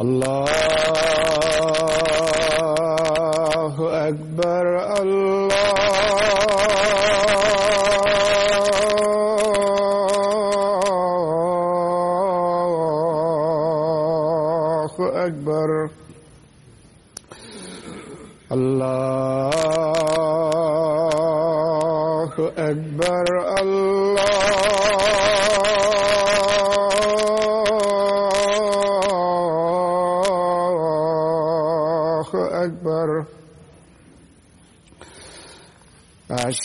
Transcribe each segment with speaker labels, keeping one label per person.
Speaker 1: الله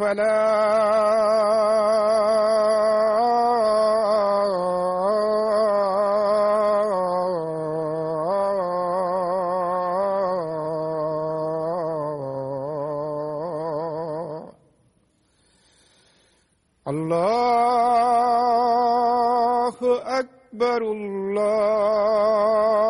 Speaker 1: الفلاح الله أكبر الله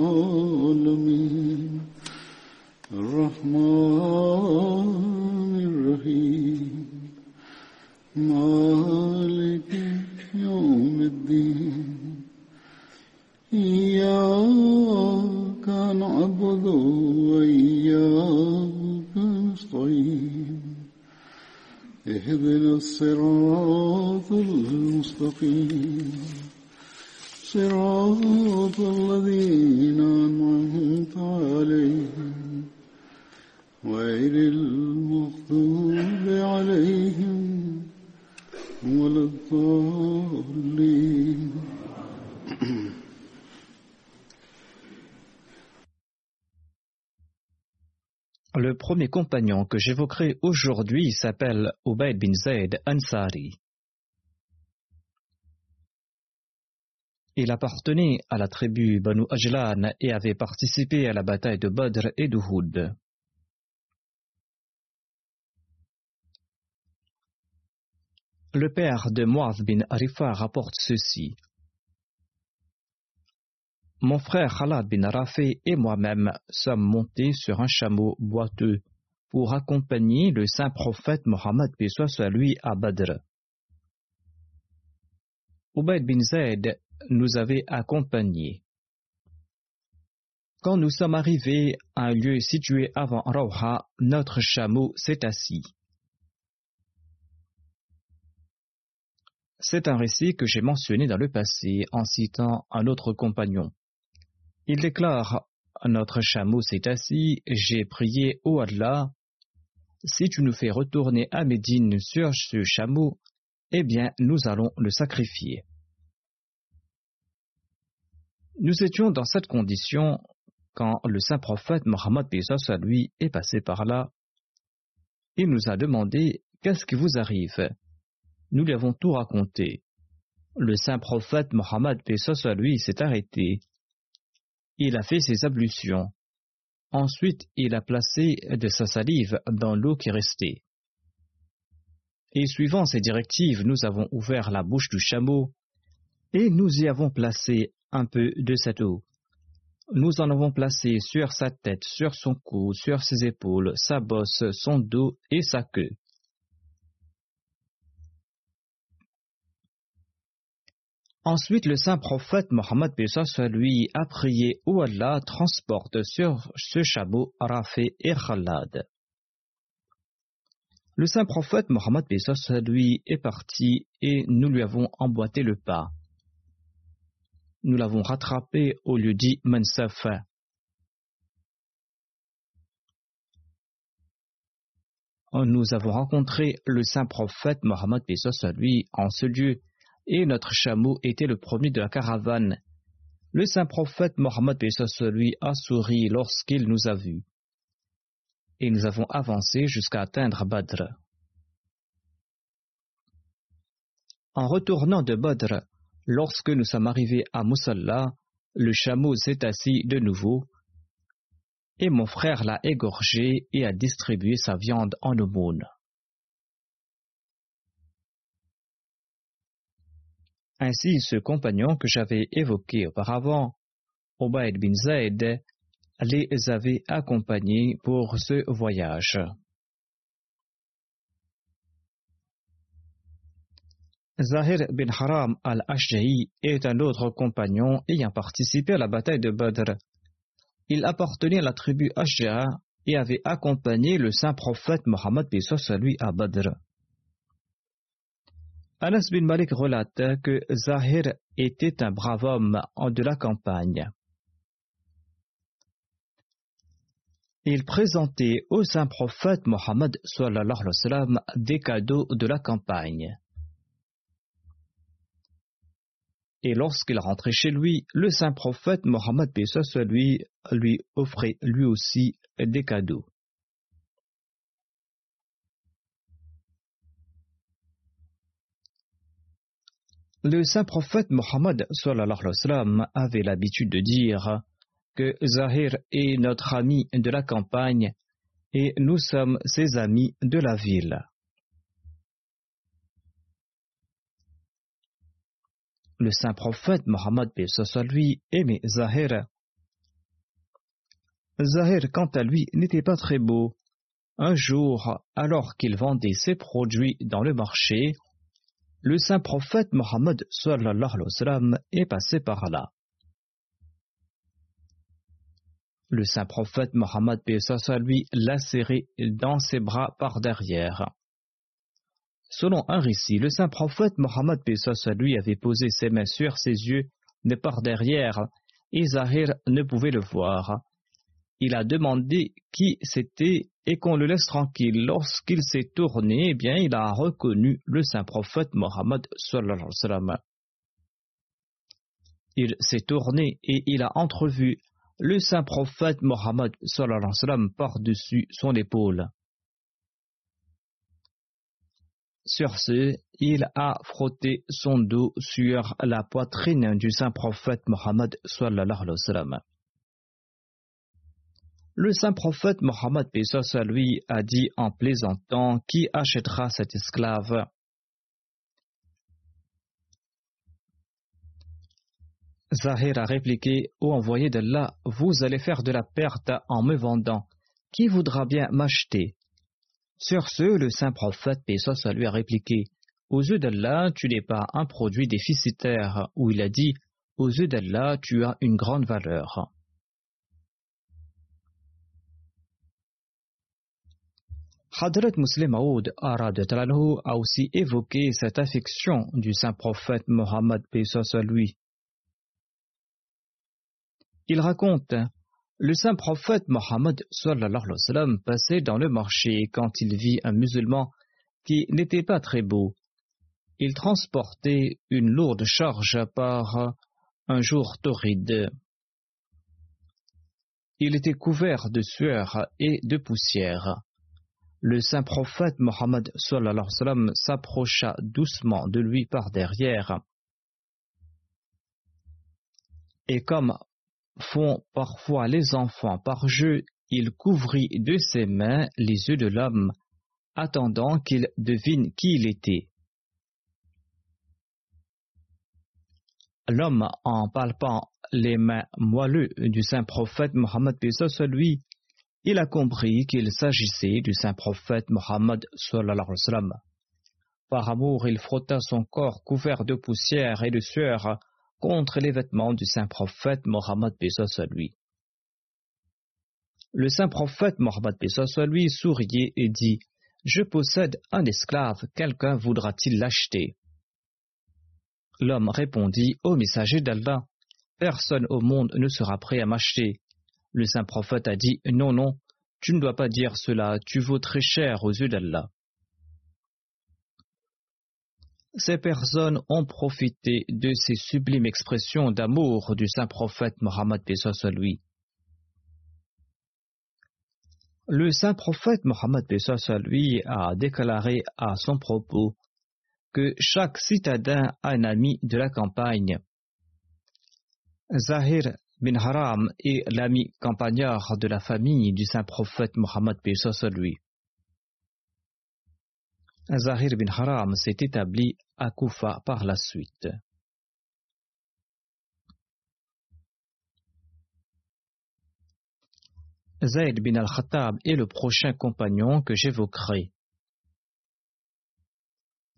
Speaker 2: Le premier compagnon que j'évoquerai aujourd'hui s'appelle Ubayd bin Zayd Ansari. Il appartenait à la tribu Banu Ajlan et avait participé à la bataille de Badr et d'Uhud. Le père de Muaz bin Arifa rapporte ceci. Mon frère Khalad bin Rafé et moi-même sommes montés sur un chameau boiteux pour accompagner le saint prophète Mohammed soit lui à Badr. Ubayd bin Zayd nous avait accompagnés. Quand nous sommes arrivés à un lieu situé avant Rawha, notre chameau s'est assis. C'est un récit que j'ai mentionné dans le passé en citant un autre compagnon. Il déclare Notre chameau s'est assis, j'ai prié au Allah. Si tu nous fais retourner à Médine sur ce chameau, eh bien nous allons le sacrifier. Nous étions dans cette condition quand le saint prophète Mohammed à lui est passé par là. Il nous a demandé Qu'est-ce qui vous arrive? Nous lui avons tout raconté. Le saint prophète Mohammed à lui s'est arrêté. Il a fait ses ablutions. Ensuite, il a placé de sa salive dans l'eau qui restait. Et suivant ces directives, nous avons ouvert la bouche du chameau et nous y avons placé un peu de cette eau. Nous en avons placé sur sa tête, sur son cou, sur ses épaules, sa bosse, son dos et sa queue. Ensuite, le saint prophète Mohammed soit lui a prié où Allah transporte sur ce chameau Rafé et Khalad. Le saint prophète Mohammed soit lui est parti et nous lui avons emboîté le pas nous l'avons rattrapé au lieu dit Mansaf. Nous avons rencontré le saint prophète Mohammed à lui en ce lieu, et notre chameau était le premier de la caravane. Le saint prophète Mohammed lui a souri lorsqu'il nous a vus. Et nous avons avancé jusqu'à atteindre Badr. En retournant de Badr, Lorsque nous sommes arrivés à Moussalla, le chameau s'est assis de nouveau, et mon frère l'a égorgé et a distribué sa viande en aumône. Ainsi, ce compagnon que j'avais évoqué auparavant, Obaid bin Zaid, les avait accompagnés pour ce voyage. Zahir bin Haram al-Ashja'i est un autre compagnon ayant participé à la bataille de Badr. Il appartenait à la tribu Ashja'a et avait accompagné le saint prophète Mohammed lui à Badr. Anas bin Malik relate que Zahir était un brave homme de la campagne. Il présentait au saint prophète Mohammed des cadeaux de la campagne. Et lorsqu'il rentrait chez lui, le saint prophète Mohammed lui, lui offrait lui aussi des cadeaux. Le saint prophète Mohammed avait l'habitude de dire que Zahir est notre ami de la campagne et nous sommes ses amis de la ville. le saint prophète Mohammed lui aimait Zahir. Zahir, quant à lui, n'était pas très beau. Un jour, alors qu'il vendait ses produits dans le marché, le saint prophète Mohammed est passé par là. Le saint prophète Mohammed lui l'a serré dans ses bras par derrière. Selon un récit, le saint prophète Mohammed lui avait posé ses mains sur ses yeux de par derrière et Zahir ne pouvait le voir. Il a demandé qui c'était et qu'on le laisse tranquille. Lorsqu'il s'est tourné, eh bien, il a reconnu le saint prophète Mohammed Il s'est tourné et il a entrevu le saint prophète Mohammed par-dessus son épaule. Sur ce, il a frotté son dos sur la poitrine du saint prophète Mohammed Le saint prophète Mohammed lui a dit en plaisantant Qui achètera cet esclave? Zahir a répliqué Ô envoyé d'Allah, vous allez faire de la perte en me vendant. Qui voudra bien m'acheter? Sur ce, le saint prophète Pesos lui a répliqué Aux yeux d'Allah, tu n'es pas un produit déficitaire, ou il a dit Aux yeux d'Allah, tu as une grande valeur. Hadrat Muslim Aoud a aussi évoqué cette affection du saint prophète Mohammed Pesos lui. Il raconte le saint prophète Mohammed passait dans le marché quand il vit un musulman qui n'était pas très beau. Il transportait une lourde charge par un jour torride. Il était couvert de sueur et de poussière. Le saint prophète Mohammed s'approcha doucement de lui par derrière. Et comme font parfois les enfants par jeu, il couvrit de ses mains les yeux de l'homme, attendant qu'il devine qui il était. L'homme, en palpant les mains moelleux du saint prophète Mohammed lui, il a compris qu'il s'agissait du saint prophète Mohammed Par amour, il frotta son corps couvert de poussière et de sueur contre les vêtements du saint prophète Mohammed. Le saint prophète Mohammed lui souriait et dit Je possède un esclave, quelqu'un voudra-t-il l'acheter? L'homme répondit Ô messager d'Allah, personne au monde ne sera prêt à m'acheter. Le saint prophète a dit Non, non, tu ne dois pas dire cela, tu vaux très cher aux yeux d'Allah ces personnes ont profité de ces sublimes expressions d'amour du saint prophète Mohammed lui. Le saint prophète Mohammed lui a déclaré à son propos que chaque citadin a un ami de la campagne. Zahir bin Haram est l'ami campagnard de la famille du saint prophète Mohammed lui. Zahir bin Haram s'est établi à Koufa par la suite. Zayd bin al-Khattab est le prochain compagnon que j'évoquerai.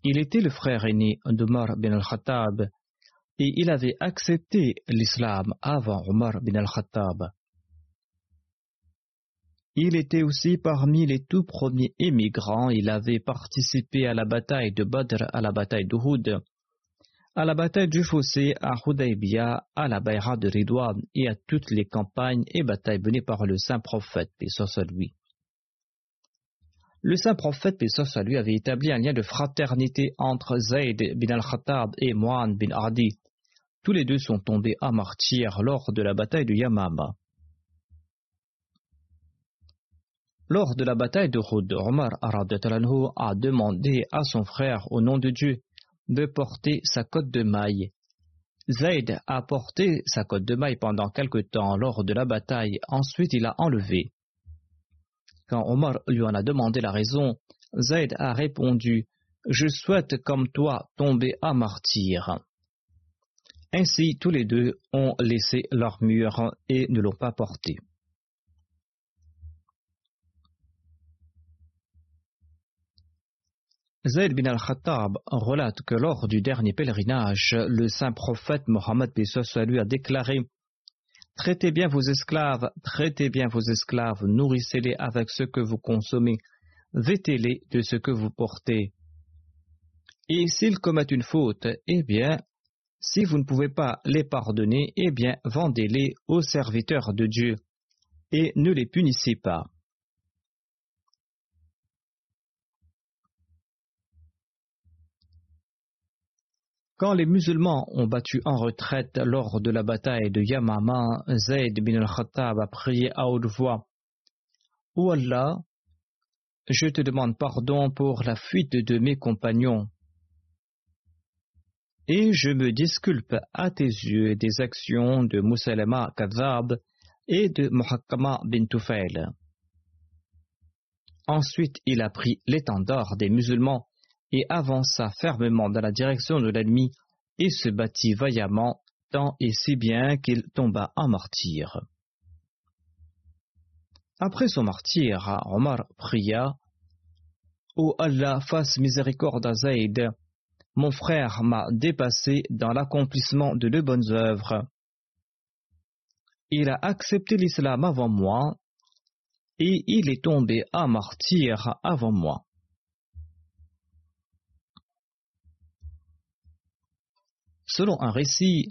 Speaker 2: Il était le frère aîné d'Omar bin al-Khattab et il avait accepté l'islam avant Omar bin al-Khattab. Il était aussi parmi les tout premiers émigrants. Il avait participé à la bataille de Badr, à la bataille d'Uhud, à la bataille du Fossé, à Hudaybiyah, à la Bayra de Ridwan et à toutes les campagnes et batailles menées par le saint prophète, paix lui. Le saint prophète, paix lui, avait établi un lien de fraternité entre Zayd bin al-Khattab et Mu'an bin Adi. Tous les deux sont tombés à martyr lors de la bataille de Yamama. Lors de la bataille de Hud, Omar a demandé à son frère, au nom de Dieu, de porter sa cotte de maille. Zayd a porté sa cotte de maille pendant quelque temps lors de la bataille, ensuite il a enlevé. Quand Omar lui en a demandé la raison, Zayd a répondu Je souhaite comme toi tomber à martyr. Ainsi, tous les deux ont laissé leur mur et ne l'ont pas porté. Zayd bin al-Khattab relate que lors du dernier pèlerinage, le saint prophète Mohammed lui a déclaré Traitez bien vos esclaves, traitez bien vos esclaves, nourrissez-les avec ce que vous consommez, vêtez-les de ce que vous portez. Et s'ils commettent une faute, eh bien, si vous ne pouvez pas les pardonner, eh bien, vendez-les aux serviteurs de Dieu et ne les punissez pas. Quand les musulmans ont battu en retraite lors de la bataille de Yamama, Zayd bin al-Khattab a prié à haute voix Ô Allah, je te demande pardon pour la fuite de mes compagnons et je me disculpe à tes yeux des actions de Moussalama Kadhab et de Muhakkama bin Tufail. Ensuite, il a pris l'étendard des musulmans et avança fermement dans la direction de l'ennemi et se battit vaillamment tant et si bien qu'il tomba en martyr. Après son martyr, Omar pria Ô Allah, fasse miséricorde à. Mon frère m'a dépassé dans l'accomplissement de de bonnes œuvres. Il a accepté l'islam avant moi et il est tombé à martyr avant moi. Selon un récit,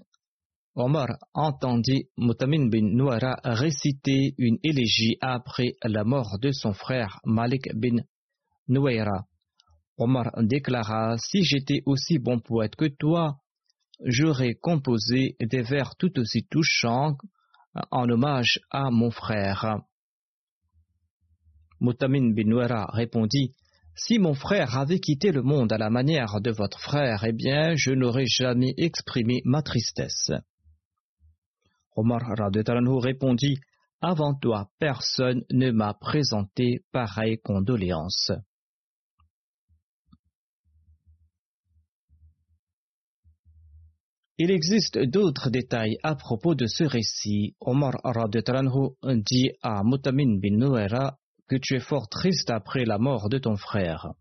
Speaker 2: Omar entendit Mutamin bin Nouara réciter une élégie après la mort de son frère Malik bin Nouaira. Omar déclara Si j'étais aussi bon poète que toi, j'aurais composé des vers tout aussi touchants en hommage à mon frère. Mutamin bin répondit si mon frère avait quitté le monde à la manière de votre frère, eh bien, je n'aurais jamais exprimé ma tristesse. Omar Radetalanhu répondit Avant toi, personne ne m'a présenté pareille condoléance. Il existe d'autres détails à propos de ce récit. Omar Radetalanhu dit à Mutamin bin Nouera que tu es fort triste après la mort de ton frère.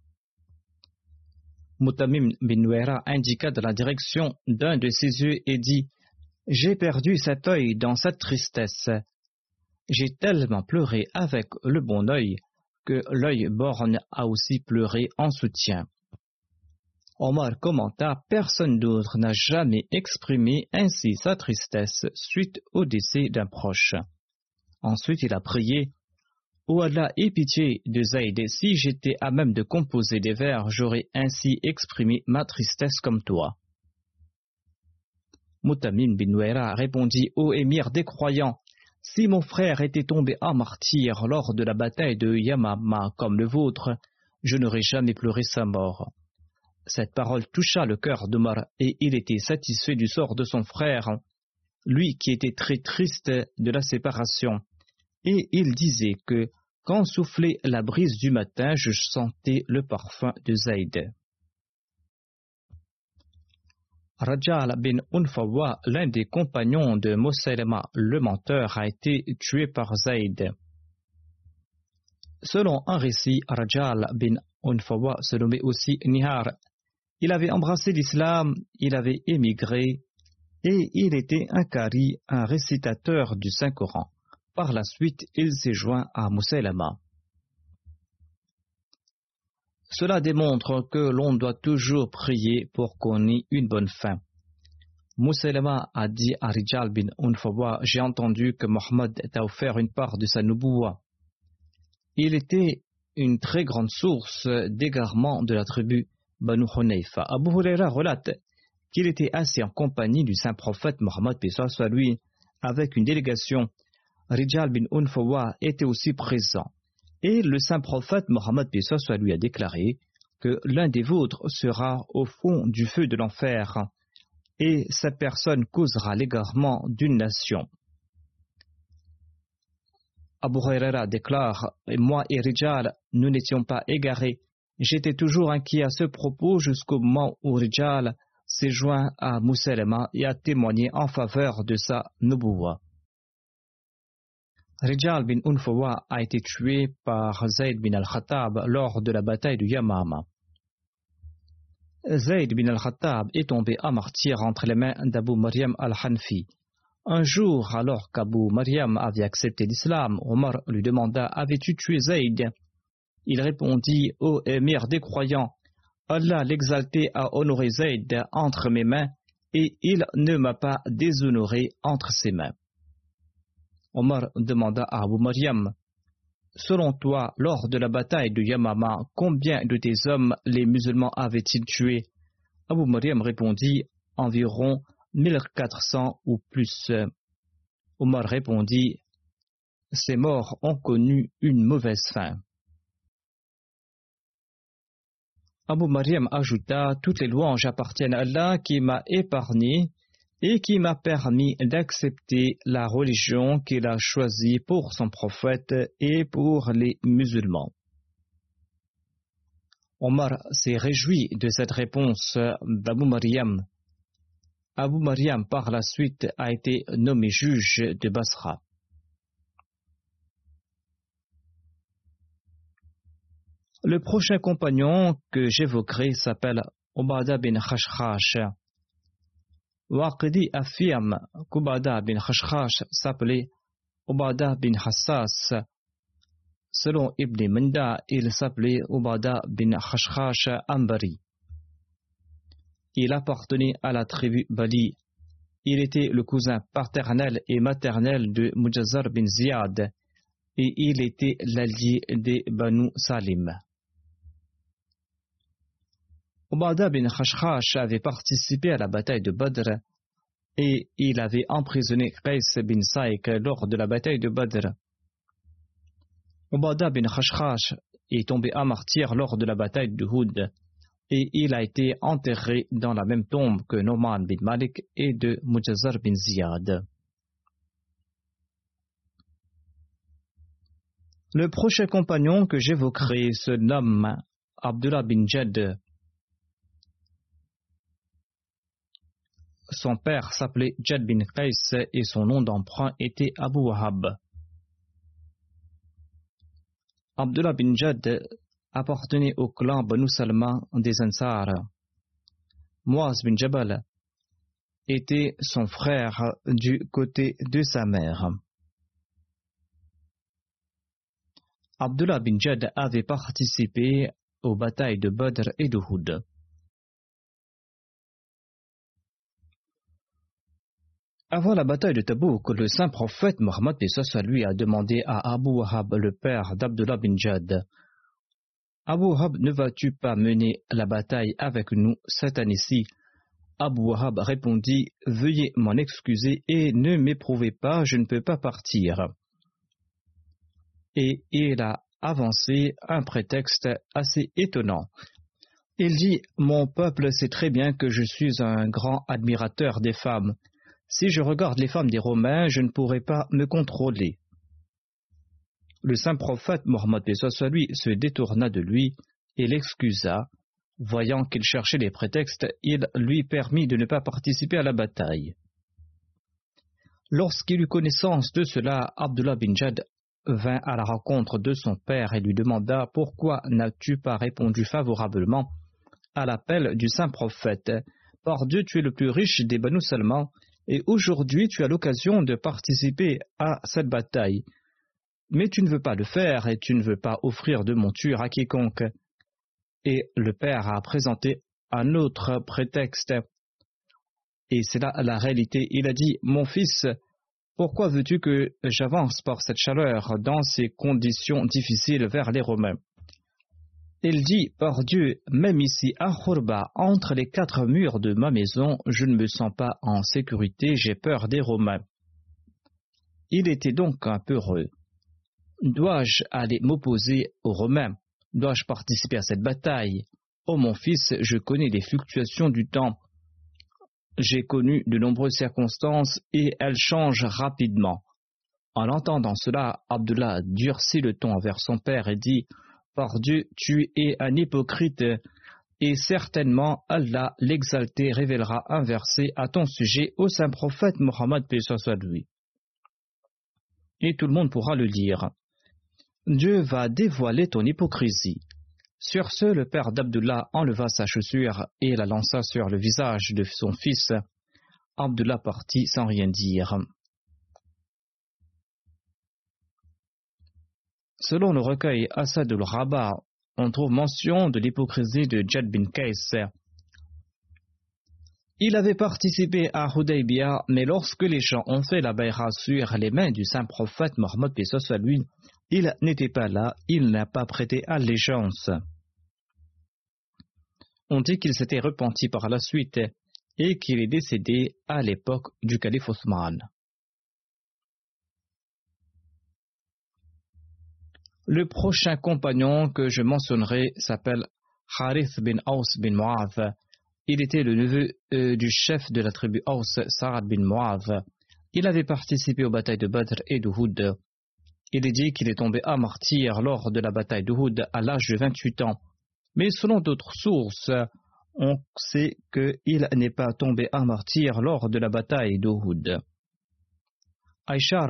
Speaker 2: Mutamim bin Nuera indiqua dans la direction d'un de ses yeux et dit J'ai perdu cet œil dans cette tristesse. J'ai tellement pleuré avec le bon œil que l'œil borgne a aussi pleuré en soutien. Omar commenta Personne d'autre n'a jamais exprimé ainsi sa tristesse suite au décès d'un proche. Ensuite, il a prié Ô Allah, aie pitié de Zayd, si j'étais à même de composer des vers, j'aurais ainsi exprimé ma tristesse comme toi. Mutamin bin répondit Ô émir des croyants, si mon frère était tombé en martyr lors de la bataille de Yamama comme le vôtre, je n'aurais jamais pleuré sa mort. Cette parole toucha le cœur d'Omar et il était satisfait du sort de son frère, lui qui était très triste de la séparation et il disait que quand soufflait la brise du matin, je sentais le parfum de Zayd. Rajal bin Unfawa, l'un des compagnons de Moselema, le menteur, a été tué par Zayd. Selon un récit, Rajal bin Unfawa se nommait aussi Nihar. Il avait embrassé l'islam, il avait émigré et il était un kari, un récitateur du Saint-Coran. Par la suite, il s'est joint à Moussailama. Cela démontre que l'on doit toujours prier pour qu'on ait une bonne fin. Moussailama a dit à Rijal bin Unfawa J'ai entendu que Mohammed t'a offert une part de sa nubuwa. Il était une très grande source d'égarement de la tribu Banu. Abu Huraira relate qu'il était assis en compagnie du saint prophète Mohammed soit lui avec une délégation Rijal bin Unfawa était aussi présent. Et le saint prophète Mohammed soit lui a déclaré que l'un des vôtres sera au fond du feu de l'enfer et cette personne causera l'égarement d'une nation. Abu Huraira déclare Moi et Rijal, nous n'étions pas égarés. J'étais toujours inquiet à ce propos jusqu'au moment où Rijal s'est joint à Mousselema et a témoigné en faveur de sa nubuwa. Rijal bin Unfawa a été tué par Zayd bin al-Khattab lors de la bataille de Yamama. Zayd bin al-Khattab est tombé à martyr entre les mains d'Abu Maryam al-Hanfi. Un jour, alors qu'Abu Maryam avait accepté l'islam, Omar lui demanda Avais-tu tué Zayd? Il répondit Ô émir des croyants, Allah l'exalté a honoré Zayd entre mes mains et il ne m'a pas déshonoré entre ses mains. Omar demanda à Abu Mariam Selon toi, lors de la bataille de Yamama, combien de tes hommes les musulmans avaient-ils tués? Abu Mariam répondit Environ 1400 ou plus. Omar répondit Ces morts ont connu une mauvaise fin. Abu Mariam ajouta Toutes les louanges appartiennent à Allah qui m'a épargné et qui m'a permis d'accepter la religion qu'il a choisie pour son prophète et pour les musulmans. Omar s'est réjoui de cette réponse d'Abu Mariam. Abu Mariam par la suite a été nommé juge de Basra. Le prochain compagnon que j'évoquerai s'appelle Obada bin Khashkhash. Waqidi affirme qu'Ubada bin Khashkhash s'appelait Obada bin Hassas. Selon Ibn Manda, il s'appelait Ubada bin Khashkhash Ambari. Il appartenait à la tribu Bali. Il était le cousin paternel et maternel de Mujazar bin Ziyad et il était l'allié des Banu Salim. Ubada bin Khashkhash avait participé à la bataille de Badr et il avait emprisonné Qais bin Saïk lors de la bataille de Badr. Ubada bin Khashkhash est tombé à martyr lors de la bataille de Houd et il a été enterré dans la même tombe que Noman bin Malik et de Mujazar bin Ziyad. Le prochain compagnon que j'évoquerai se nomme Abdullah bin Jad. Son père s'appelait Jad bin Qais et son nom d'emprunt était Abu Wahab. Abdullah bin Jad appartenait au clan Banu Salman des Ansar. Moaz bin Jabal était son frère du côté de sa mère. Abdullah bin Jad avait participé aux batailles de Badr et de Houd. Avant la bataille de Tabouk, le saint prophète Mohammed lui a demandé à Abu Wahab, le père d'Abdullah bin Jad, Abu Wahab, ne vas-tu pas mener la bataille avec nous cette année-ci? Abu Wahab répondit, Veuillez m'en excuser et ne m'éprouvez pas, je ne peux pas partir. Et il a avancé un prétexte assez étonnant. Il dit, Mon peuple sait très bien que je suis un grand admirateur des femmes si je regarde les femmes des Romains, je ne pourrai pas me contrôler. Le saint prophète Mohammed lui se détourna de lui et l'excusa. Voyant qu'il cherchait des prétextes, il lui permit de ne pas participer à la bataille. Lorsqu'il eut connaissance de cela, Abdullah bin Jad vint à la rencontre de son père et lui demanda Pourquoi n'as-tu pas répondu favorablement à l'appel du saint prophète? Par Dieu, tu es le plus riche des Banu et aujourd'hui tu as l'occasion de participer à cette bataille. Mais tu ne veux pas le faire et tu ne veux pas offrir de monture à quiconque. Et le père a présenté un autre prétexte. Et c'est là la réalité. Il a dit, mon fils, pourquoi veux-tu que j'avance par cette chaleur dans ces conditions difficiles vers les Romains? Il dit, par Dieu, même ici à Khurba, entre les quatre murs de ma maison, je ne me sens pas en sécurité, j'ai peur des Romains. Il était donc un peu heureux. Dois-je aller m'opposer aux Romains? Dois-je participer à cette bataille? Oh mon fils, je connais les fluctuations du temps. J'ai connu de nombreuses circonstances et elles changent rapidement. En entendant cela, Abdullah durcit le ton envers son père et dit par Dieu, tu es un hypocrite, et certainement Allah l'exalté révélera un verset à ton sujet au saint prophète Mohammed lui. Et tout le monde pourra le lire. Dieu va dévoiler ton hypocrisie. Sur ce, le père d'Abdullah enleva sa chaussure et la lança sur le visage de son fils. Abdullah partit sans rien dire. Selon le recueil Asad ul-Rabat, on trouve mention de l'hypocrisie de Jad bin Qais. Il avait participé à Hudaybiyah, mais lorsque les gens ont fait la bayra sur les mains du saint prophète Mohammed à lui, il n'était pas là, il n'a pas prêté allégeance. On dit qu'il s'était repenti par la suite et qu'il est décédé à l'époque du calife Othman. Le prochain compagnon que je mentionnerai s'appelle Harith bin Aus bin Mu'adh. Il était le neveu euh, du chef de la tribu Aus, Sa'ad bin Mu'adh. Il avait participé aux batailles de Badr et d'Uhud. Il est dit qu'il est tombé à martyr lors de la bataille d'Uhud à l'âge de 28 ans. Mais selon d'autres sources, on sait qu'il n'est pas tombé à martyr lors de la bataille d'Uhud. Aïcha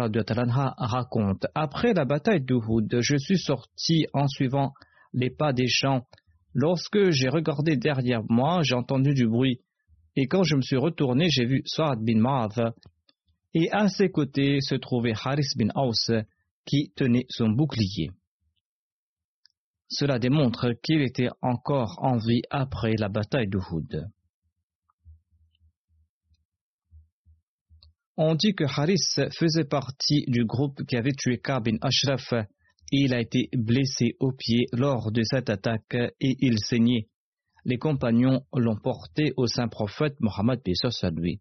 Speaker 2: raconte Après la bataille d'Uhud, je suis sorti en suivant les pas des champs. Lorsque j'ai regardé derrière moi, j'ai entendu du bruit. Et quand je me suis retourné, j'ai vu Saad bin Ma'av. Et à ses côtés se trouvait Haris bin Aus, qui tenait son bouclier. Cela démontre qu'il était encore en vie après la bataille d'Uhud. On dit que Haris faisait partie du groupe qui avait tué Ka'b bin Ashraf. Il a été blessé au pied lors de cette attaque et il saignait. Les compagnons l'ont porté au saint prophète Mohammed à lui.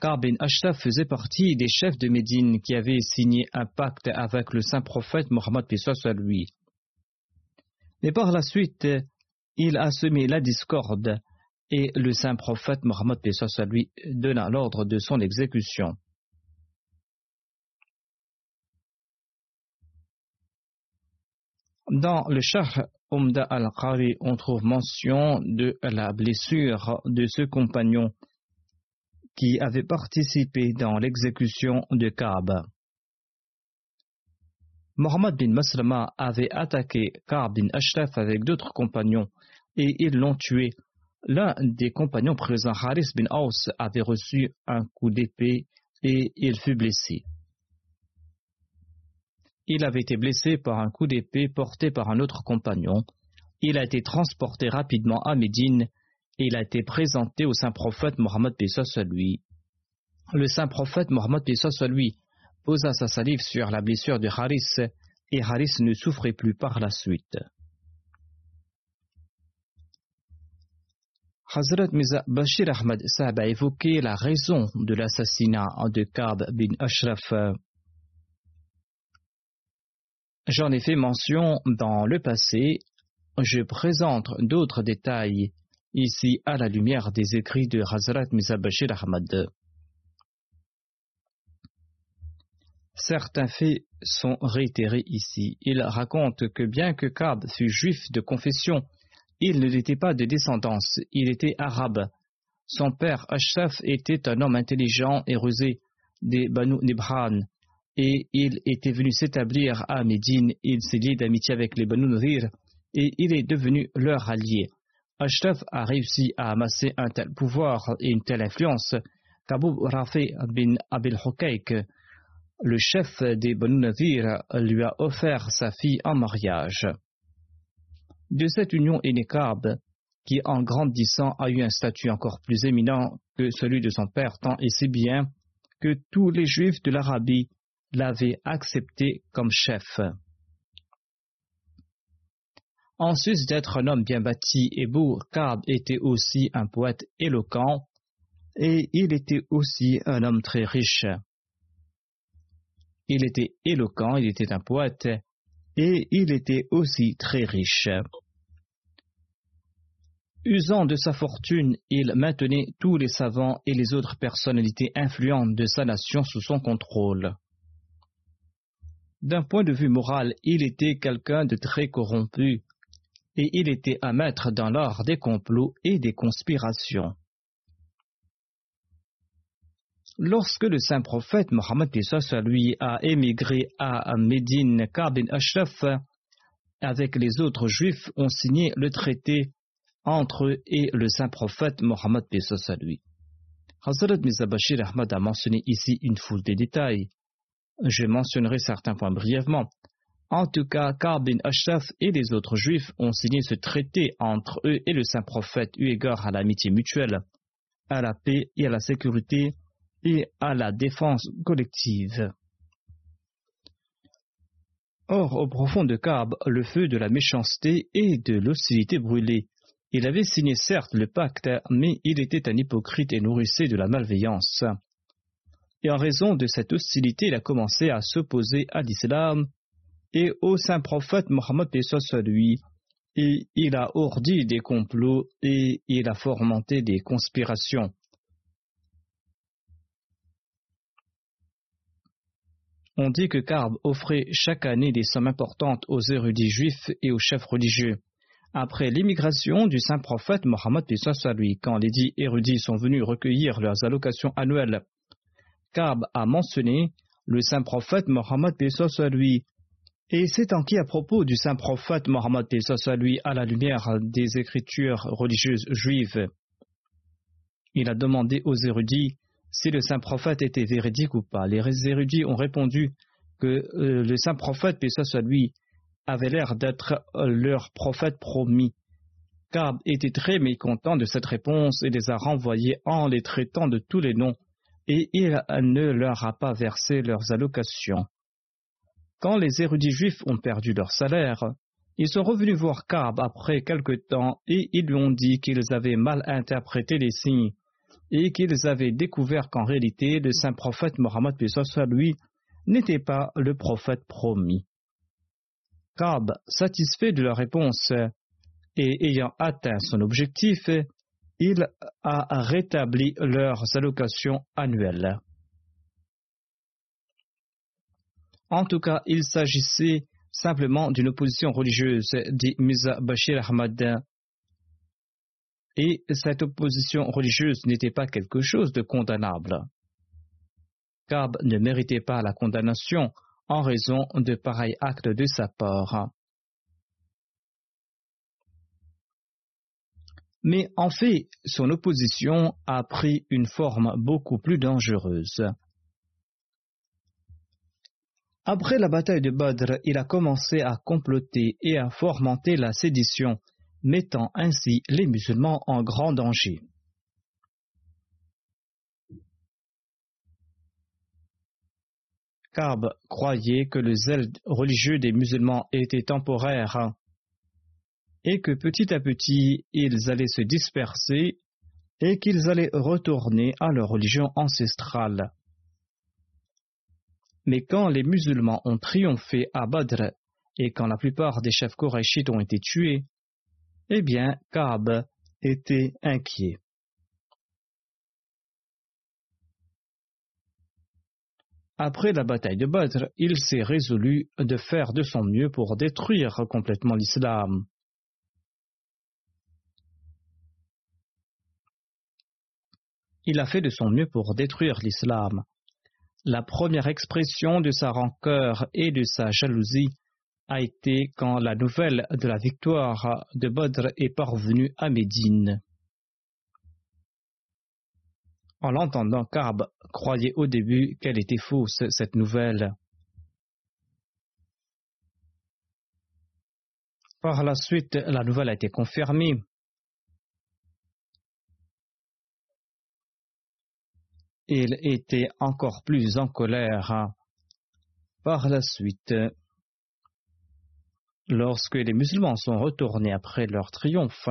Speaker 2: Ka'b bin Ashraf faisait partie des chefs de Médine qui avaient signé un pacte avec le saint prophète Mohammed lui. Mais par la suite, il a semé la discorde et le saint prophète Mohammed à lui donna l'ordre de son exécution. Dans le Shah Umda al-Qari, on trouve mention de la blessure de ce compagnon qui avait participé dans l'exécution de Kaab. Mohammed bin Maslama avait attaqué Kaab bin Ashraf avec d'autres compagnons et ils l'ont tué L'un des compagnons présents, Haris bin Aus, avait reçu un coup d'épée et il fut blessé. Il avait été blessé par un coup d'épée porté par un autre compagnon. Il a été transporté rapidement à Médine et il a été présenté au saint prophète Mohammed à lui. Le saint prophète Mohammed à lui posa sa salive sur la blessure de Haris et Haris ne souffrait plus par la suite. Hazrat Mirza Bashir Ahmad Saab a évoqué la raison de l'assassinat de Kab bin Ashraf. J'en ai fait mention dans le passé. Je présente d'autres détails ici à la lumière des écrits de Hazrat Mirza Bashir Ahmad. Certains faits sont réitérés ici. Il raconte que bien que Kab fût juif de confession, il ne l'était pas de descendance, il était arabe. Son père Ashraf était un homme intelligent et rusé des Banu Nibran, et il était venu s'établir à Médine. Il s'est lié d'amitié avec les Banu Nrir et il est devenu leur allié. Ashraf a réussi à amasser un tel pouvoir et une telle influence qu'Abu Rafi bin Abil Hukaik, le chef des Banu Nadir, lui a offert sa fille en mariage. De cette union né qui en grandissant a eu un statut encore plus éminent que celui de son père, tant et si bien que tous les juifs de l'Arabie l'avaient accepté comme chef. En sus d'être un homme bien bâti et beau, Kab était aussi un poète éloquent et il était aussi un homme très riche. Il était éloquent, il était un poète et il était aussi très riche. Usant de sa fortune, il maintenait tous les savants et les autres personnalités influentes de sa nation sous son contrôle. D'un point de vue moral, il était quelqu'un de très corrompu, et il était à mettre dans l'art des complots et des conspirations. Lorsque le saint prophète Mohammed lui a émigré à Médine, Kabin Ashraf, avec les autres juifs, ont signé le traité entre eux et le saint prophète Mohammed lui. Hazrat Mizabashir Ahmad a mentionné ici une foule de détails. Je mentionnerai certains points brièvement. En tout cas, Ka'b bin Ashraf et les autres juifs ont signé ce traité entre eux et le saint prophète eu égard à l'amitié mutuelle, à la paix et à la sécurité et à la défense collective. Or, au profond de Ka'b, le feu de la méchanceté et de l'hostilité brûlait. Il avait signé certes le pacte, mais il était un hypocrite et nourrissait de la malveillance. Et en raison de cette hostilité, il a commencé à s'opposer à l'islam et au saint prophète Mohammed soit lui, et il a ordi des complots et il a fomenté des conspirations. On dit que Karb offrait chaque année des sommes importantes aux érudits juifs et aux chefs religieux. Après l'immigration du saint prophète Mohammed lui, quand les dix érudits sont venus recueillir leurs allocations annuelles, Karb a mentionné le saint prophète Mohammed lui. Et c'est en qui à propos du saint prophète Mohammed lui à la lumière des écritures religieuses juives. Il a demandé aux érudits si le saint prophète était véridique ou pas. Les érudits ont répondu que euh, le saint prophète, puis ça soit lui, avait l'air d'être euh, leur prophète promis. Kab était très mécontent de cette réponse et les a renvoyés en les traitant de tous les noms, et il ne leur a pas versé leurs allocations. Quand les érudits juifs ont perdu leur salaire, ils sont revenus voir Kab après quelque temps et ils lui ont dit qu'ils avaient mal interprété les signes et qu'ils avaient découvert qu'en réalité le saint prophète Mohammed lui n'était pas le prophète promis. Kab, satisfait de leur réponse et ayant atteint son objectif, il a rétabli leurs allocations annuelles. En tout cas, il s'agissait simplement d'une opposition religieuse, dit Miza Bashir Ahmad, et cette opposition religieuse n'était pas quelque chose de condamnable. Kab ne méritait pas la condamnation en raison de pareils actes de sa part. Mais en fait, son opposition a pris une forme beaucoup plus dangereuse. Après la bataille de Badr, il a commencé à comploter et à fomenter la sédition mettant ainsi les musulmans en grand danger. Karb croyait que le zèle religieux des musulmans était temporaire et que petit à petit ils allaient se disperser et qu'ils allaient retourner à leur religion ancestrale. Mais quand les musulmans ont triomphé à Badr et quand la plupart des chefs korachites ont été tués, eh bien, Kab était inquiet. Après la bataille de Badr, il s'est résolu de faire de son mieux pour détruire complètement l'islam. Il a fait de son mieux pour détruire l'islam. La première expression de sa rancœur et de sa jalousie a été quand la nouvelle de la victoire de Badr est parvenue à Médine. En l'entendant, Karb croyait au début qu'elle était fausse, cette nouvelle. Par la suite, la nouvelle a été confirmée. Il était encore plus en colère. Par la suite, lorsque les musulmans sont retournés après leur triomphe.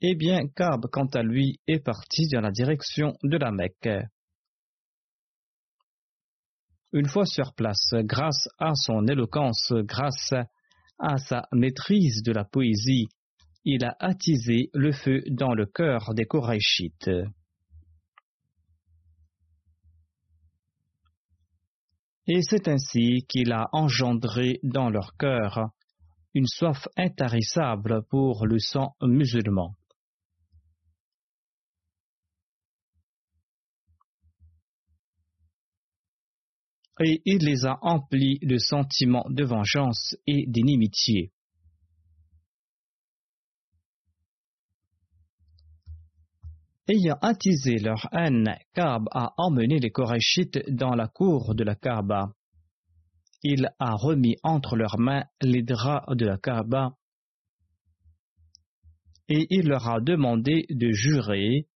Speaker 2: Eh bien, Kab, quant à lui, est parti dans la direction de la Mecque. Une fois sur place, grâce à son éloquence, grâce à sa maîtrise de la poésie, il a attisé le feu dans le cœur des Korachites. Et c'est ainsi qu'il a engendré dans leur cœur une soif intarissable pour le sang musulman. Et il les a emplis de sentiments de vengeance et d'inimitié. Ayant attisé leur haine, Kab a emmené les Korachites dans la cour de la Kaaba. il a remis entre leurs mains les draps de la Kaaba et il leur a demandé de jurer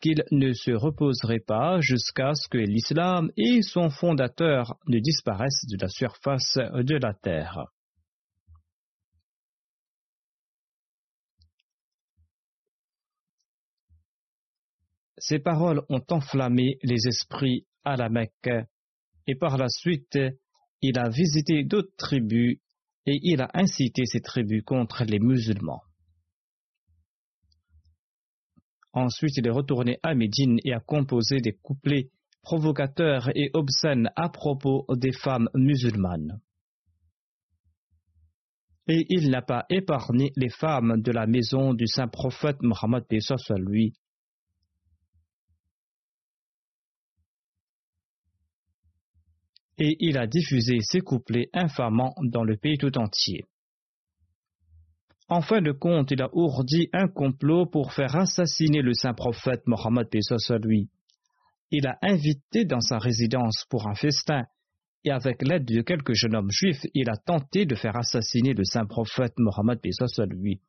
Speaker 2: qu'ils ne se reposeraient pas jusqu'à ce que l'islam et son fondateur ne disparaissent de la surface de la terre. Ces paroles ont enflammé les esprits à la Mecque et par la suite il a visité d'autres tribus et il a incité ces tribus contre les musulmans. Ensuite, il est retourné à Médine et a composé des couplets provocateurs et obscènes à propos des femmes musulmanes. Et il n'a pas épargné les femmes de la maison du saint prophète Mohammed lui. Et il a diffusé ces couplets infamants dans le pays tout entier. En fin de compte, il a ourdi un complot pour faire assassiner le saint prophète Mohammed lui. Il a invité dans sa résidence pour un festin, et avec l'aide de quelques jeunes hommes juifs, il a tenté de faire assassiner le saint prophète Mohammed lui.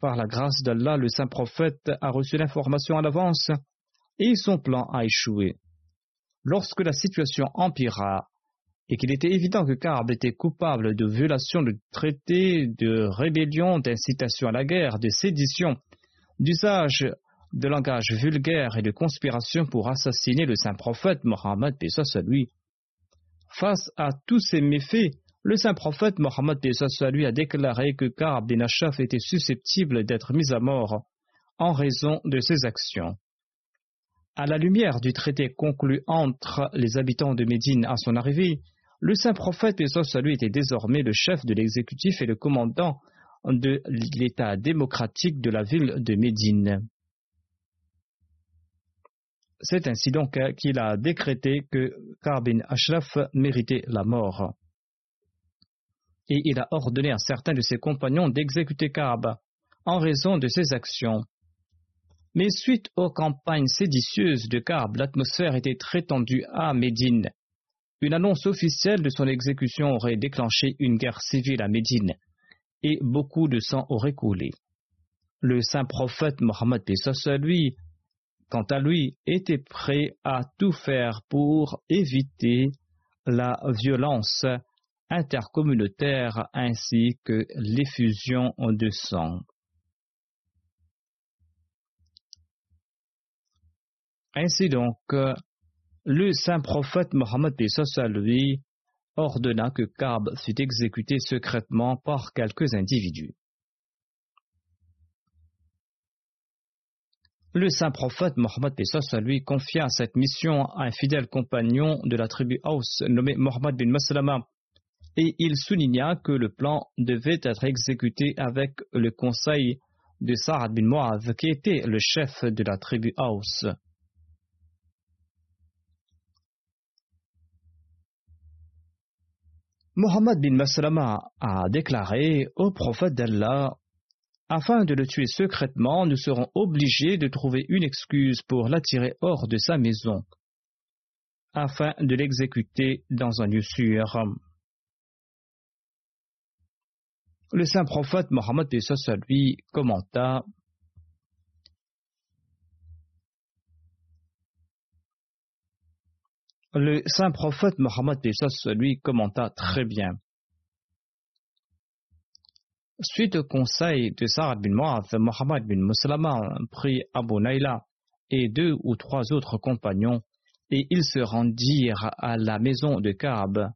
Speaker 2: Par la grâce d'Allah, le saint prophète a reçu l'information à l'avance, et son plan a échoué. Lorsque la situation empira, et qu'il était évident que Karb était coupable de violation de traités, de rébellion, d'incitation à la guerre, de sédition, d'usage de langage vulgaire et de conspiration pour assassiner le saint prophète Mohammed lui. Face à tous ces méfaits, le saint prophète Mohammed lui a déclaré que Karb bin Ashaf était susceptible d'être mis à mort en raison de ses actions. À la lumière du traité conclu entre les habitants de Médine à son arrivée, le saint prophète, lui, était désormais le chef de l'exécutif et le commandant de l'État démocratique de la ville de Médine. C'est ainsi donc qu'il a décrété que Karbin Ashraf méritait la mort. Et il a ordonné à certains de ses compagnons d'exécuter Kaab en raison de ses actions. Mais suite aux campagnes séditieuses de Kaab, l'atmosphère était très tendue à Médine une annonce officielle de son exécution aurait déclenché une guerre civile à Médine et beaucoup de sang aurait coulé. Le saint prophète Mohammed lui, quant à lui, était prêt à tout faire pour éviter la violence intercommunautaire ainsi que l'effusion de sang. Ainsi donc, le saint prophète Mohammed lui ordonna que Kab fût exécuté secrètement par quelques individus. Le saint prophète Mohammed lui confia cette mission à un fidèle compagnon de la tribu Aus nommé Mohammed bin Maslama et il souligna que le plan devait être exécuté avec le conseil de Sa'ad bin Mu'adh qui était le chef de la tribu Aus. Mohammed bin Maslama a déclaré au prophète d'Allah Afin de le tuer secrètement, nous serons obligés de trouver une excuse pour l'attirer hors de sa maison, afin de l'exécuter dans un lieu sûr. Le saint prophète Mohammed lui commenta Le saint prophète Mohammed lui commenta très bien. Suite au conseil de Sarah bin Mu'adh, Mohammed bin Muslama prit Abu Naila et deux ou trois autres compagnons et ils se rendirent à la maison de Kaab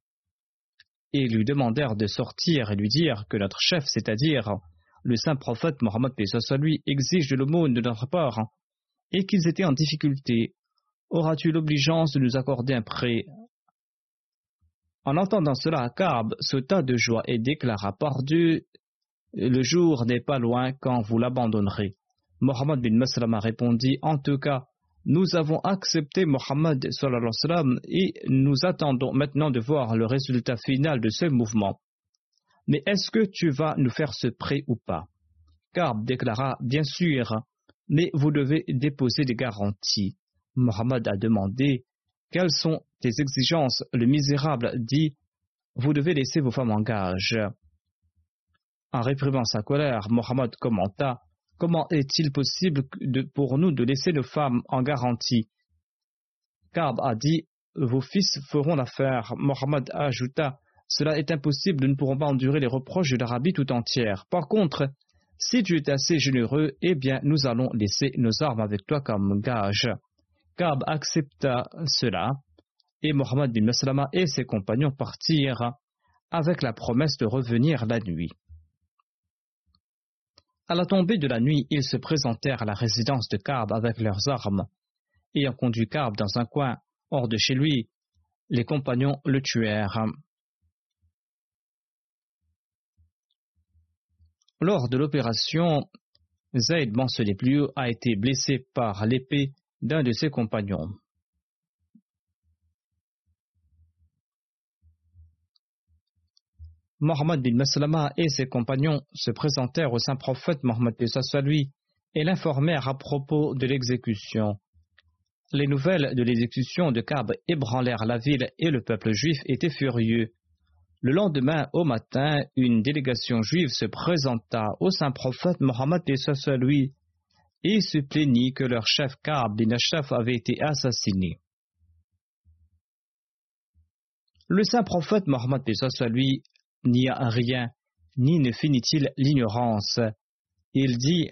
Speaker 2: et lui demandèrent de sortir et lui dire que notre chef, c'est-à-dire le saint prophète Mohammed lui, exige de l'aumône de notre part et qu'ils étaient en difficulté Auras-tu l'obligeance de nous accorder un prêt? En entendant cela, Karb sauta de joie et déclara Par Dieu, le jour n'est pas loin quand vous l'abandonnerez. Mohammed bin Maslama répondit En tout cas, nous avons accepté Mohammed et nous attendons maintenant de voir le résultat final de ce mouvement. Mais est-ce que tu vas nous faire ce prêt ou pas? Karb déclara Bien sûr, mais vous devez déposer des garanties. Mohammed a demandé Quelles sont tes exigences? Le misérable dit vous devez laisser vos femmes en gage. En réprimant sa colère, Mohammed commenta Comment est-il possible pour nous de laisser nos femmes en garantie? Kab a dit Vos fils feront l'affaire. Mohammed ajouta Cela est impossible, nous ne pourrons pas endurer les reproches de l'Arabie tout entière. Par contre, si tu es assez généreux, eh bien, nous allons laisser nos armes avec toi comme gage. Kab accepta cela, et Mohammed bin Maslama et ses compagnons partirent avec la promesse de revenir la nuit. À la tombée de la nuit, ils se présentèrent à la résidence de Kab avec leurs armes. Ayant conduit Kab dans un coin hors de chez lui, les compagnons le tuèrent. Lors de l'opération, Zayd haut a été blessé par l'épée d'un de ses compagnons. Mohammed bin Maslama et ses compagnons se présentèrent au saint prophète Mohammed lui et l'informèrent à propos de l'exécution. Les nouvelles de l'exécution de Kab ébranlèrent la ville et le peuple juif était furieux. Le lendemain, au matin, une délégation juive se présenta au saint prophète Mohammed lui et se plaignit que leur chef Kab bin avait été assassiné. Le saint prophète Mohammed lui n'y a rien, ni ne finit-il l'ignorance. Il dit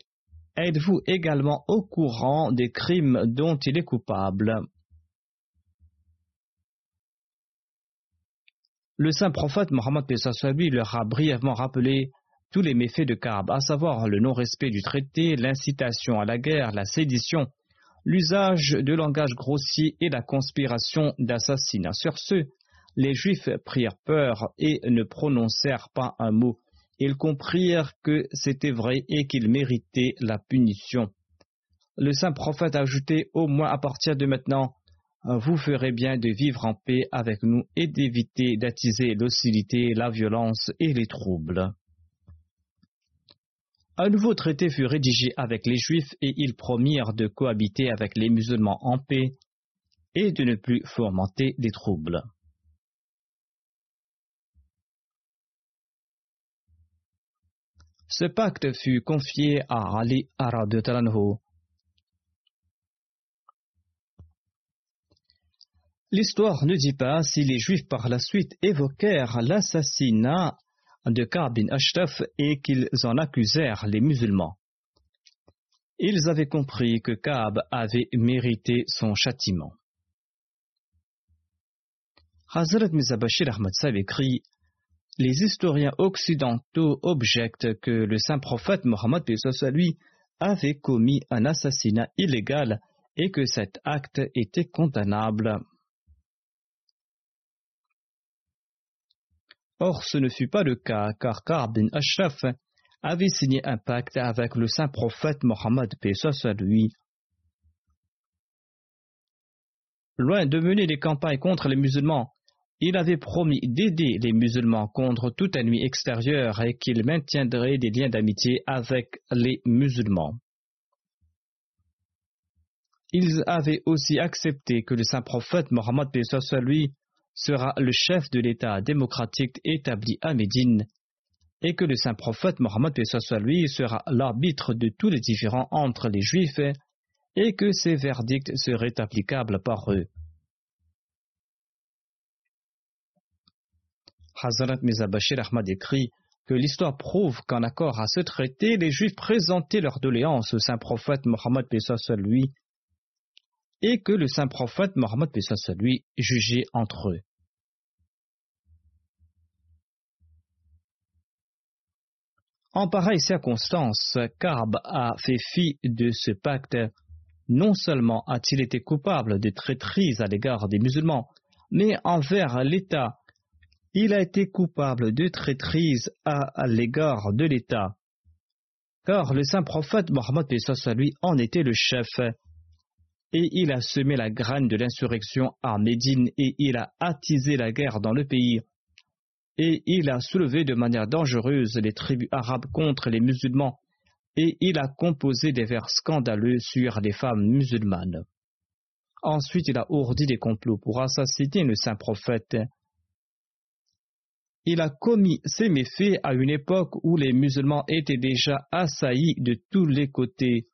Speaker 2: Êtes-vous également au courant des crimes dont il est coupable? Le saint prophète Mohammed lui leur a brièvement rappelé tous les méfaits de Kaab, à savoir le non-respect du traité, l'incitation à la guerre, la sédition, l'usage de langage grossier et la conspiration d'assassinat. Sur ce, les Juifs prirent peur et ne prononcèrent pas un mot. Ils comprirent que c'était vrai et qu'ils méritaient la punition. Le saint prophète ajoutait Au moins à partir de maintenant, vous ferez bien de vivre en paix avec nous et d'éviter d'attiser l'hostilité, la violence et les troubles. Un nouveau traité fut rédigé avec les Juifs et ils promirent de cohabiter avec les musulmans en paix et de ne plus fomenter des troubles. Ce pacte fut confié à Ali de Talanho. L'histoire ne dit pas si les Juifs par la suite évoquèrent l'assassinat de Ka'b bin Ashraf et qu'ils en accusèrent les musulmans. Ils avaient compris que Ka'b avait mérité son châtiment. Hazrat Mizabashir Ahmad écrit les historiens occidentaux objectent que le saint prophète Mohammed lui avait commis un assassinat illégal et que cet acte était condamnable. Or, ce ne fut pas le cas, car Ka'b bin Ashraf avait signé un pacte avec le saint prophète Mohammed. Loin de mener des campagnes contre les musulmans, il avait promis d'aider les musulmans contre tout ennemi extérieur et qu'il maintiendrait des liens d'amitié avec les musulmans. Ils avaient aussi accepté que le saint prophète Mohammed lui sera le chef de l'État démocratique établi à Médine et que le saint prophète Mohammed lui sera l'arbitre de tous les différends entre les juifs et que ses verdicts seraient applicables par eux. Hazrat Mizabashir Ahmad écrit que l'histoire prouve qu'en accord à ce traité, les Juifs présentaient leur doléance au saint prophète Mohammed lui et que le saint prophète Mohammed lui jugeait entre eux. En pareille circonstance, Karb a fait fi de ce pacte. Non seulement a-t-il été coupable de traîtrise à l'égard des musulmans, mais envers l'État il a été coupable de traîtrise à, l'égard de l'État. Car le saint prophète Mohammed lui en était le chef. Et il a semé la graine de l'insurrection à Médine et il a attisé la guerre dans le pays. Et il a soulevé de manière dangereuse les tribus arabes contre les musulmans. Et il a composé des vers scandaleux sur les femmes musulmanes. Ensuite, il a ourdi des complots pour assassiner le saint prophète il a commis ces méfaits à une époque où les musulmans étaient déjà assaillis de tous les côtés.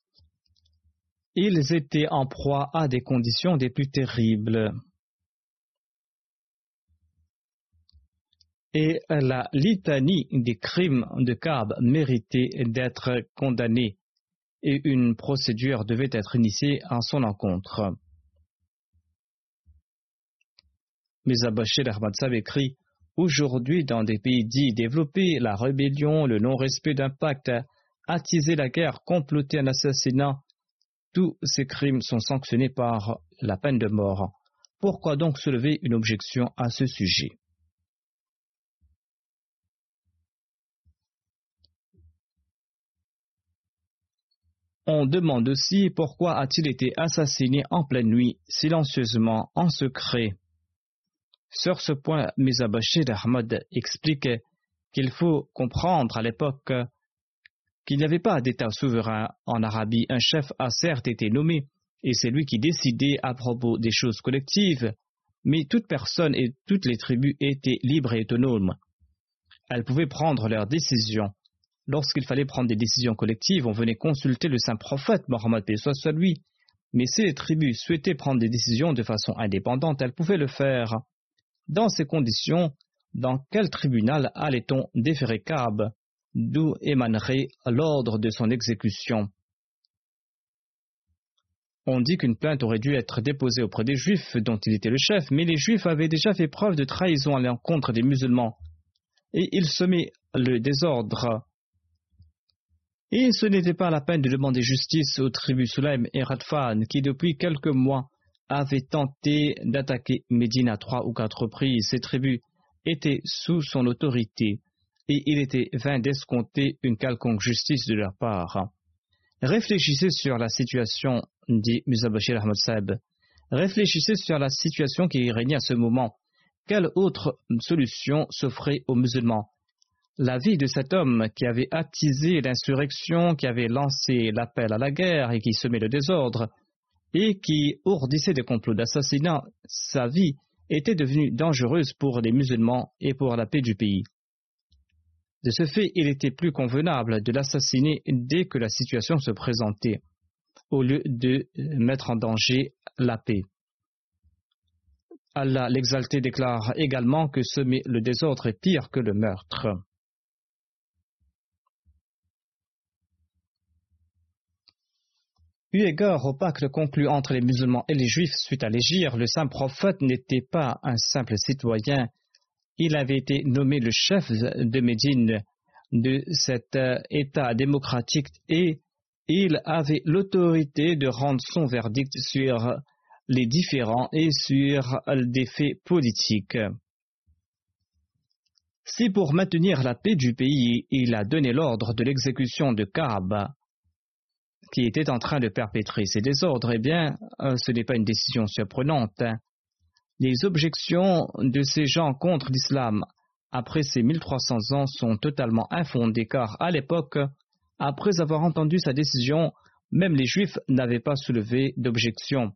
Speaker 2: Ils étaient en proie à des conditions des plus terribles. Et la litanie des crimes de Kaab méritait d'être condamnée et une procédure devait être initiée en son encontre. Mais Abashir Ahmad écrit Aujourd'hui, dans des pays dits développés, la rébellion, le non-respect d'un pacte, attiser la guerre, comploter un assassinat, tous ces crimes sont sanctionnés par la peine de mort. Pourquoi donc soulever une objection à ce sujet? On demande aussi pourquoi a-t-il été assassiné en pleine nuit, silencieusement, en secret. Sur ce point, Mizabashir Ahmad explique qu'il faut comprendre à l'époque qu'il n'y avait pas d'État souverain en Arabie. Un chef a certes été nommé, et c'est lui qui décidait à propos des choses collectives, mais toute personne et toutes les tribus étaient libres et autonomes. Elles pouvaient prendre leurs décisions. Lorsqu'il fallait prendre des décisions collectives, on venait consulter le saint prophète Mohammed soit soit lui. Mais si les tribus souhaitaient prendre des décisions de façon indépendante, elles pouvaient le faire. Dans ces conditions, dans quel tribunal allait-on déférer Kaab? D'où émanerait l'ordre de son exécution. On dit qu'une plainte aurait dû être déposée auprès des Juifs dont il était le chef, mais les Juifs avaient déjà fait preuve de trahison à l'encontre des musulmans, et ils semaient le désordre. Et ce n'était pas la peine de demander justice aux tribus Sulaim et Radfan qui depuis quelques mois avaient tenté d'attaquer Médine à trois ou quatre reprises. Ces tribus étaient sous son autorité et il était vain d'escompter une quelconque justice de leur part. Réfléchissez sur la situation, dit Muzabashir Ahmad Saeb. Réfléchissez sur la situation qui régnait à ce moment. Quelle autre solution s'offrait aux musulmans? La vie de cet homme qui avait attisé l'insurrection, qui avait lancé l'appel à la guerre et qui semait le désordre, et qui ourdissait des complots d'assassinat, sa vie était devenue dangereuse pour les musulmans et pour la paix du pays. De ce fait, il était plus convenable de l'assassiner dès que la situation se présentait, au lieu de mettre en danger la paix. Allah l'exalté déclare également que semer le désordre est pire que le meurtre. Eu égard au pacte conclu entre les musulmans et les juifs suite à l'Égir, le saint prophète n'était pas un simple citoyen. Il avait été nommé le chef de Médine de cet euh, État démocratique et il avait l'autorité de rendre son verdict sur les différents et sur des faits politiques. Si pour maintenir la paix du pays, il a donné l'ordre de l'exécution de Kaaba, qui était en train de perpétrer ces désordres, eh bien, euh, ce n'est pas une décision surprenante. Les objections de ces gens contre l'islam après ces 1300 ans sont totalement infondées car à l'époque, après avoir entendu sa décision, même les juifs n'avaient pas soulevé d'objection.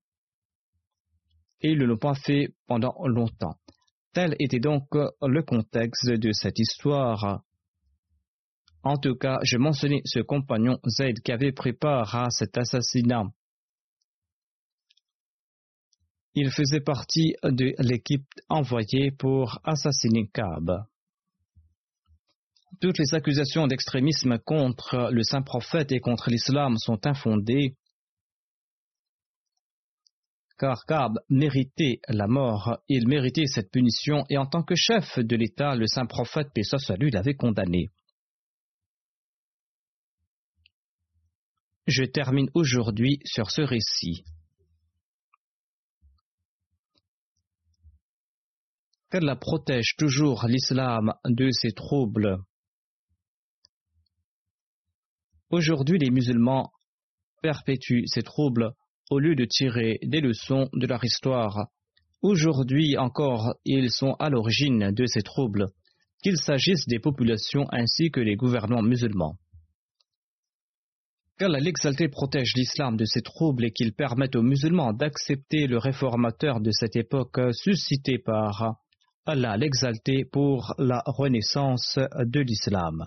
Speaker 2: Et ils ne l'ont pas fait pendant longtemps. Tel était donc le contexte de cette histoire. En tout cas, je mentionnais ce compagnon Zaid qui avait pris part à cet assassinat. Il faisait partie de l'équipe envoyée pour assassiner Kaab. Toutes les accusations d'extrémisme contre le saint prophète et contre l'islam sont infondées, car Kaab méritait la mort, il méritait cette punition, et en tant que chef de l'État, le saint prophète, paix lui, l'avait condamné. Je termine aujourd'hui sur ce récit. Qu'elle protège toujours l'islam de ses troubles. Aujourd'hui, les musulmans perpétuent ces troubles au lieu de tirer des leçons de leur histoire. Aujourd'hui encore, ils sont à l'origine de ces troubles, qu'il s'agisse des populations ainsi que des gouvernements musulmans qu'Allah l'exalté protège l'islam de ces troubles et qu'il permette aux musulmans d'accepter le réformateur de cette époque suscité par Allah l'exalter pour la renaissance de l'islam.